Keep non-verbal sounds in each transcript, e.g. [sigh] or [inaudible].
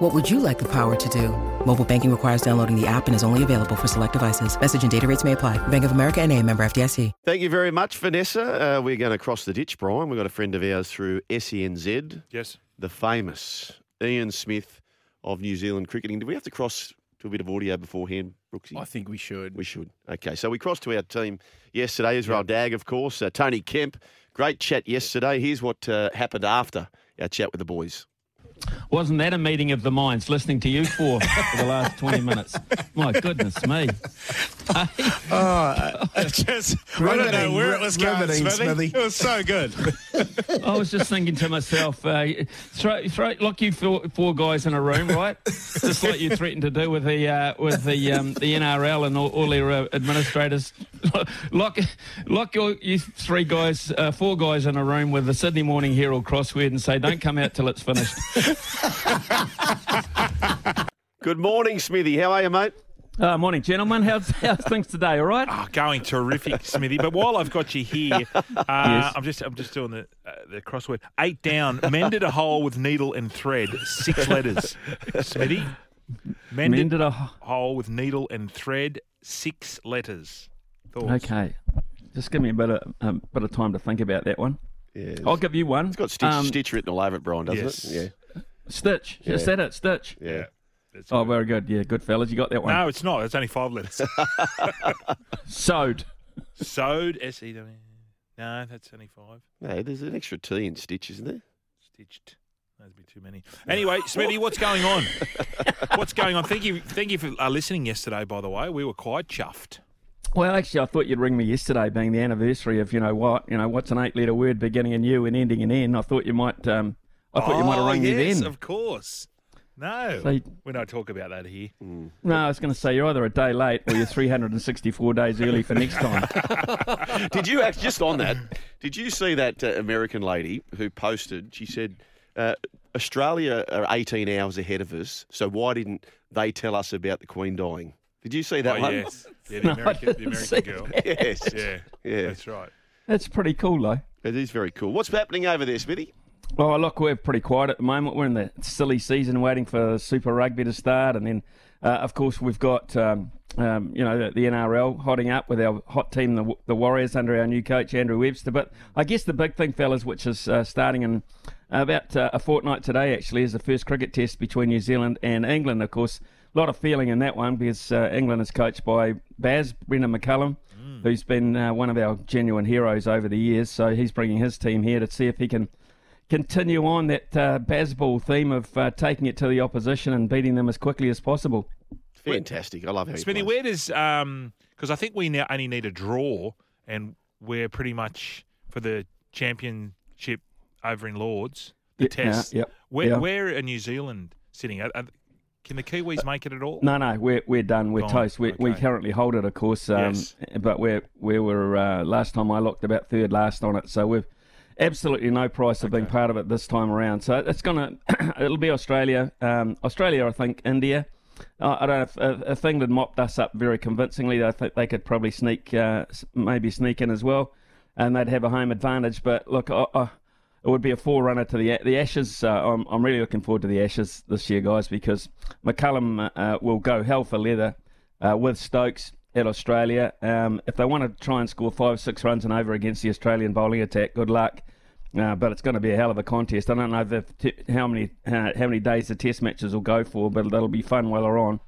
What would you like the power to do? Mobile banking requires downloading the app and is only available for select devices. Message and data rates may apply. Bank of America and a member FDIC. Thank you very much, Vanessa. Uh, we're going to cross the ditch, Brian. We've got a friend of ours through SENZ, Yes. the famous Ian Smith of New Zealand cricketing. Do we have to cross to a bit of audio beforehand, Brooksy? I think we should. We should. Okay, so we crossed to our team yesterday. Israel Dagg, of course. Uh, Tony Kemp. Great chat yesterday. Here's what uh, happened after our chat with the boys. Wasn't that a meeting of the minds listening to you for for the last 20 [laughs] minutes? My goodness me. [laughs] Just, I don't know where it was going. Smithy. It was so good. [laughs] I was just thinking to myself, uh, throw, throw, lock you four, four guys in a room, right? just like you threatened to do with the uh, with the um, the NRL and all, all their uh, administrators. lock lock your, you three guys, uh, four guys in a room with the Sydney Morning Herald crossword and say, don't come out till it's finished. [laughs] Good morning, Smithy. How are you, mate? Uh, morning, gentlemen. How's, how's things today? All right? Oh, going terrific, Smithy. But while I've got you here, [laughs] uh, I'm just I'm just doing the uh, the crossword. Eight down. Mended a hole with needle and thread. Six [laughs] letters. Smithy. Mended, Mended a a h- hole with needle and thread. Six letters. Thoughts? Okay. Just give me a bit of a um, bit of time to think about that one. Yeah. I'll give you one. It's got Stitch, Um, Stitch written all over it, Brian, doesn't yes. it? Stitch. Is that it? Stitch. Yeah. Yeah. Oh, good. very good. Yeah, good fellas. You got that one. No, it's not. It's only five letters. [laughs] [laughs] Sewed. Sewed. S E W. No, that's only five. No, there's an extra T in Stitch, isn't there? Stitched. That'd be too many. Anyway, Smithy, what's going on? [laughs] what's going on? Thank you, thank you for uh, listening yesterday. By the way, we were quite chuffed. Well, actually, I thought you'd ring me yesterday, being the anniversary of you know what, you know what's an eight-letter word beginning in U and ending in N. I thought you might, um, I thought you might have Oh, rung me yes, then. Of course. No, So- we don't talk about that here. No, I was going to say you're either a day late or you're 364 days early for next time. [laughs] Did you act just on that? Did you see that uh, American lady who posted? She said, uh, "Australia are 18 hours ahead of us, so why didn't they tell us about the Queen dying?" Did you see that oh one? yes, [laughs] yeah, the No, American, the American see girl. Yes. Yeah, Yeah. that's right. That's pretty cool, though. It is very cool. What's happening over there, Smithy? Well, look, we're pretty quiet at the moment. We're in the silly season, waiting for Super Rugby to start, and then, uh, of course, we've got um, um, you know the, the NRL hotting up with our hot team, the, the Warriors, under our new coach Andrew Webster. But I guess the big thing, fellas, which is uh, starting in about uh, a fortnight today, actually, is the first cricket test between New Zealand and England. Of course, a lot of feeling in that one because uh, England is coached by Baz Brendan McCullum. Who's been uh, one of our genuine heroes over the years? So he's bringing his team here to see if he can continue on that uh, Bazball theme of uh, taking it to the opposition and beating them as quickly as possible. Fantastic. I love how he Smithy, plays. where does um? Because I think we now only need a draw, and we're pretty much for the championship over in Lords. The Yeah, test. yeah, yep, Where yeah. where are New Zealand sitting? Are, are, can the Kiwis make it at all? No, no, we're we're done. We're Gone. toast. We, we currently hold it, of course. Um, Yes. But we're we were uh, last time I looked about third last on it. So we've absolutely no price of being part of it this time around. So it's gonna [clears throat] it'll be Australia, um, Australia, I think India. Uh, I don't know if, if, if England mopped us up very convincingly. I think they could probably sneak, uh, maybe sneak in as well, and they'd have a home advantage. But look, I, I, it would be a forerunner to the the Ashes. Uh, I'm, I'm really looking forward to the Ashes this year, guys, because McCullum uh, will go hell for leather uh, with Stokes at Australia. Um, if they want to try and score five, six runs and over against the Australian bowling attack, good luck. Uh, but it's going to be a hell of a contest. I don't know how many uh, how many days the Test matches will go for, but that'll be fun while they're on.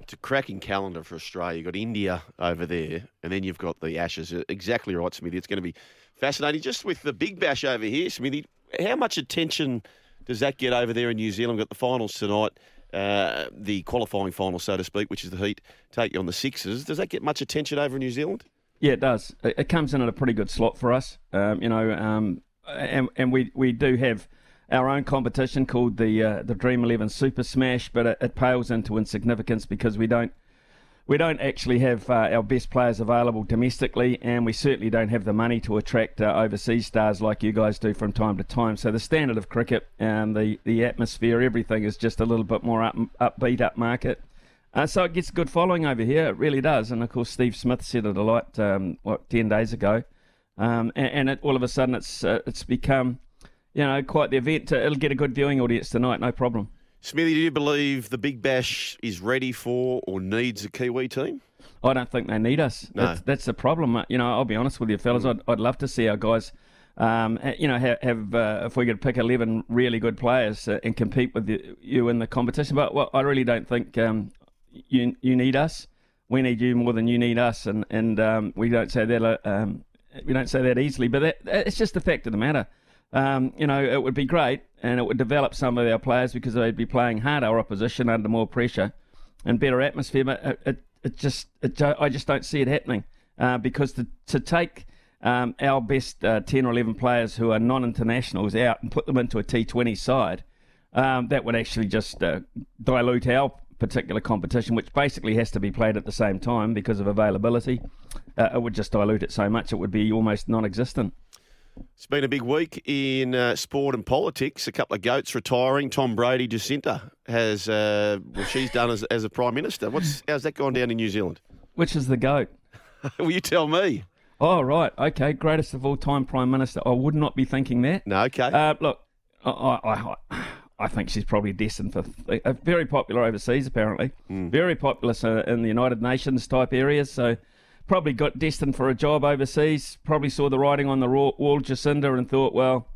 It's a cracking calendar for Australia. You've got India over there, and then you've got the Ashes. Uh, Exactly right, Smithy. It's going to be fascinating. Just with the Big Bash over here, Smithy, how much attention does that get over there in New Zealand? We've got the finals tonight, uh, the qualifying final, so to speak, which is the Heat, take you on the Sixers. Does that get much attention over in New Zealand? Yeah, it does. It, it comes in at a pretty good slot for us. Um, you know, um, and and we, we do have our own competition called the uh, the Dream Eleven Super Smash, but it, it pales into insignificance because we don't we don't actually have uh, our best players available domestically, and we certainly don't have the money to attract uh, overseas stars like you guys do from time to time. So the standard of cricket and the, the atmosphere, everything is just a little bit more up, upbeat, up market. Uh, so it gets a good following over here. It really does. And of course, Steve Smith said it a lot, um, what, 10 days ago. Um, and, and it, all of a sudden, it's uh, it's become, you know, quite the event. It'll get a good viewing audience tonight, no problem. Smithy, do you believe the Big Bash is ready for or needs a Kiwi team? I don't think they need us. No. That's, that's the problem. You know, I'll be honest with you, fellas. I'd, I'd love to see our guys, um, you know, have, have uh, if we could pick 11 really good players uh, and compete with you, you in the competition. But well, I really don't think um, you you need us. We need you more than you need us, and and um, we don't say that uh, um, we don't say that easily. But that, it's just the fact of the matter. Um, you know, it would be great, and it would develop some of our players because they'd be playing harder opposition under more pressure and better atmosphere. But it, it, it just, it, I just don't see it happening uh, because to, to take um, our best uh, 10 or 11 players who are non internationals out and put them into a T20 side, um, that would actually just uh, dilute our particular competition, which basically has to be played at the same time because of availability. Uh, it would just dilute it so much it would be almost non existent. It's been a big week in uh, sport and politics. A couple of goats retiring. Tom Brady, Jacinda has uh, well, she's done as, as a prime minister. What's how's that gone down in New Zealand? Which is the goat? [laughs] Will you tell me? Oh right, okay, greatest of all time prime minister. I would not be thinking that. No, okay. Uh, look, I, I, I think she's probably destined for uh, very popular overseas. Apparently, Hmm. very popular in the United Nations type areas. So probably got destined for a job overseas. Probably saw the writing on the wall, Jacinda, and thought, well,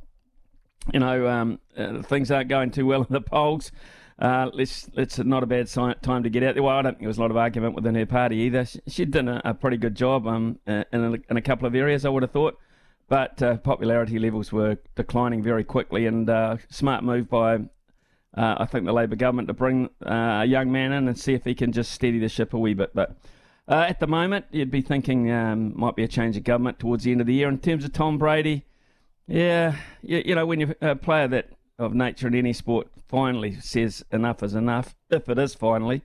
you know, um, uh, things aren't going too well in the polls. Uh, let's not a bad si- time to get out there. Well, I don't think there was a lot of argument within her party either. She, she'd done a, a pretty good job um, uh, in, a, in a couple of areas, I would have thought, but uh, popularity levels were declining very quickly. And uh, smart move by, uh, I think, the Labor government to bring uh, a young man in and see if he can just steady the ship a wee bit. But uh, at the moment, you'd be thinking um, might be a change of government towards the end of the year. In terms of Tom Brady, yeah, you, you know, when you're a player that of nature in any sport finally says enough is enough, if it is finally,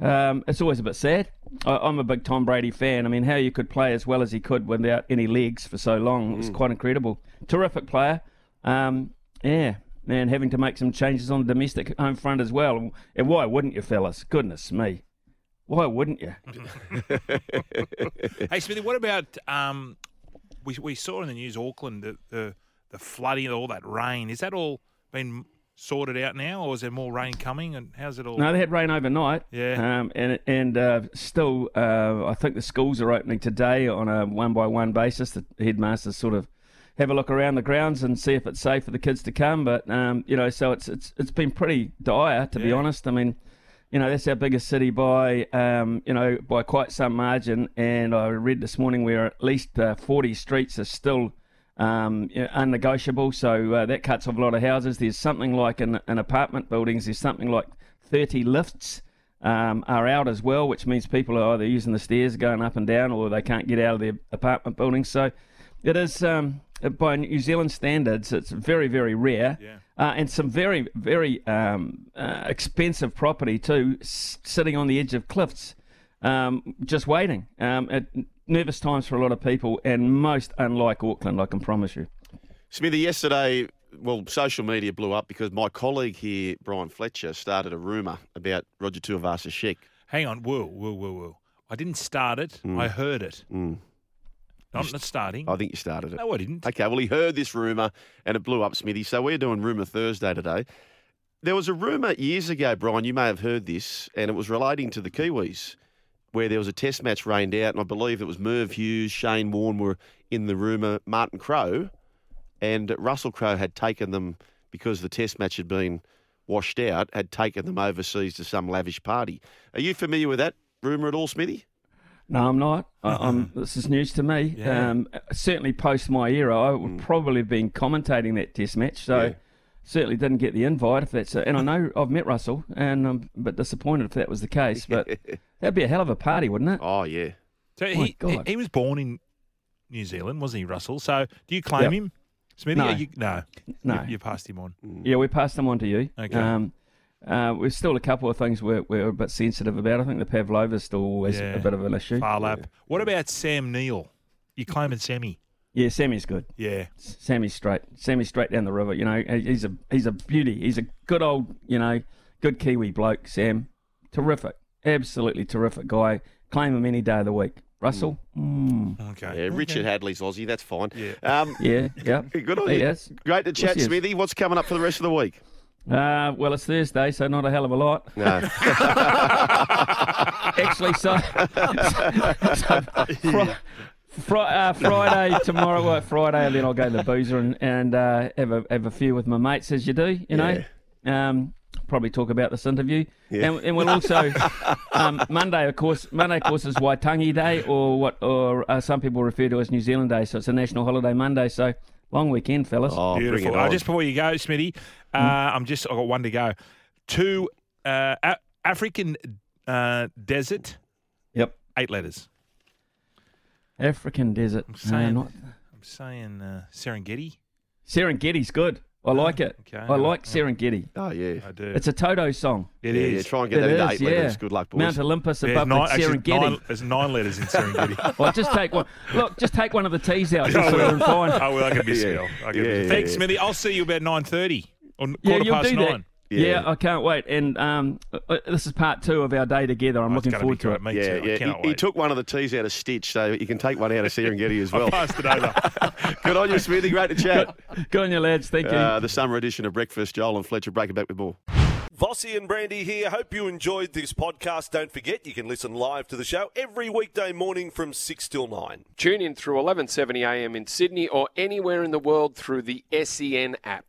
um, it's always a bit sad. I, I'm a big Tom Brady fan. I mean, how you could play as well as he could without any legs for so long was quite incredible. Terrific player. Um, yeah, man, having to make some changes on the domestic home front as well. And why wouldn't you, fellas? Goodness me. Why wouldn't you? [laughs] Hey, Smithy, what about um, we we saw in the news Auckland the the, the flooding, and all that rain. Is that all been sorted out now, or is there more rain coming? And how's it all? No, they had rain overnight. Yeah. Um, and and uh, still, uh, I think the schools are opening today on a one by one basis. The headmasters sort of have a look around the grounds and see if it's safe for the kids to come. But um, you know, so it's it's it's been pretty dire to be honest. I mean. You know that's our biggest city by um, you know by quite some margin, and I read this morning where at least uh, 40 streets are still um, you know, unnegotiable. So uh, that cuts off a lot of houses. There's something like in, in apartment buildings, there's something like 30 lifts um, are out as well, which means people are either using the stairs going up and down, or they can't get out of their apartment buildings. So it is um, by New Zealand standards, it's very very rare. Yeah. Uh, and some very, very um, uh, expensive property too, s- sitting on the edge of cliffs, um, just waiting. Um, it, nervous times for a lot of people, and most unlike Auckland, I can promise you. Smithy, yesterday, well, social media blew up because my colleague here, Brian Fletcher, started a rumour about Roger Tuivasa-Sheck. Hang on, whoa, whoa, whoa, whoa. I didn't start it. I heard it. Mm. Not, not starting. I think you started it. no, I didn't. Okay, well, he heard this rumour and it blew up, Smithy. So we're doing Rumour Thursday today. There was a rumour years ago, Brian, you may have heard this, and it was relating to the Kiwis, where there was a test match rained out, and I believe it was Merv Hughes, Shane Warne were in the rumour, Martin Crowe, and Russell Crowe had taken them because the test match had been washed out, had taken them overseas to some lavish party. Are you familiar with that rumour at all, Smithy? No, I'm not. I, I'm, this is news to me. Yeah. Um, certainly, post my era, I would probably have been commentating that Test match. So, Yeah. certainly didn't get the invite. If that's, a, and I know I've met Russell, and I'm a bit disappointed if that was the case. But [laughs] that'd be a hell of a party, wouldn't it? Oh, yeah. So My he, he God. he was born in New Zealand, wasn't he, Russell? So do you claim Yep. him, Smithy? No. You, no, No. You, you passed him on. Yeah, we passed them on to you. Okay. Um, uh, we're still a couple of things we're, we're a bit sensitive about. I think the pavlova is still always Yeah. a bit of an issue. Phar Lap. What about Sam Neill? You're claiming Sammy? Yeah, Sammy's good. Yeah. Sammy's straight. Sammy's straight down the river. You know, he's a he's a beauty. He's a good old, you know, good Kiwi bloke. Sam, terrific, absolutely terrific guy. Claim him any day of the week. Russell, mm. Okay. Yeah, Richard Hadlee's Aussie. That's fine. Yeah. Um, yeah, yeah, [laughs] good on he you. is. Great to chat, Yes. Smithy. What's coming up for the rest of the week? Uh, well, it's Thursday, so not a hell of a lot. No. [laughs] Actually, so, so fri- fri- uh, Friday tomorrow, well, Friday, and then I'll go to the boozer and, and uh, have a have a few with my mates as you do, you know. Um, probably talk about this interview, Yeah. and, and we'll also um, Monday, of course. Monday, of course, is Waitangi Day, or what, or uh, some people refer to as New Zealand Day. So it's a national holiday Monday. So long weekend, fellas. Oh, bring it Beautiful. Uh, just before you go, Smithy, uh, I'm just I've got one to go. Two uh, A- African uh, desert, Yep, eight letters. African desert. I'm saying, not- I'm saying uh, Serengeti. Serengeti's good. I like it. Okay. I like Yeah. Serengeti. Oh, yeah. I do. It's a Toto song. It yeah, is. yeah, try and get It that into is, eight yeah. letters. Good luck, boys. Mount Olympus There's above nine, the actually, Serengeti. nine, there's nine letters in Serengeti. [laughs] Well, just take one. Look, just take one of the T's out. Just [laughs] oh, oh, I so will. we're fine. I will. I can be Yeah. I can Yeah, be yeah, Thanks, yeah. Smithy. I'll see you about nine thirty or Yeah, quarter you'll past do nine. That. Yeah. I can't wait. And um, uh, this is part two of our day together. I'm Oh, looking forward to it. Me Yeah, too. I yeah. cannot He, he took one of the T's out of Stitch, so you can take one out of Serengeti as [laughs] well. I passed it over. [laughs] Good on you, Smithy. Great to chat. [laughs] Good on you, lads. Thank you. Uh, the summer edition of Breakfast, Joel and Fletcher breaking back with more. Vossi and Brandy here. Hope you enjoyed this podcast. Don't forget, you can listen live to the show every weekday morning from 6 till 9. Tune in through 1170 AM in Sydney or anywhere in the world through the SEN app.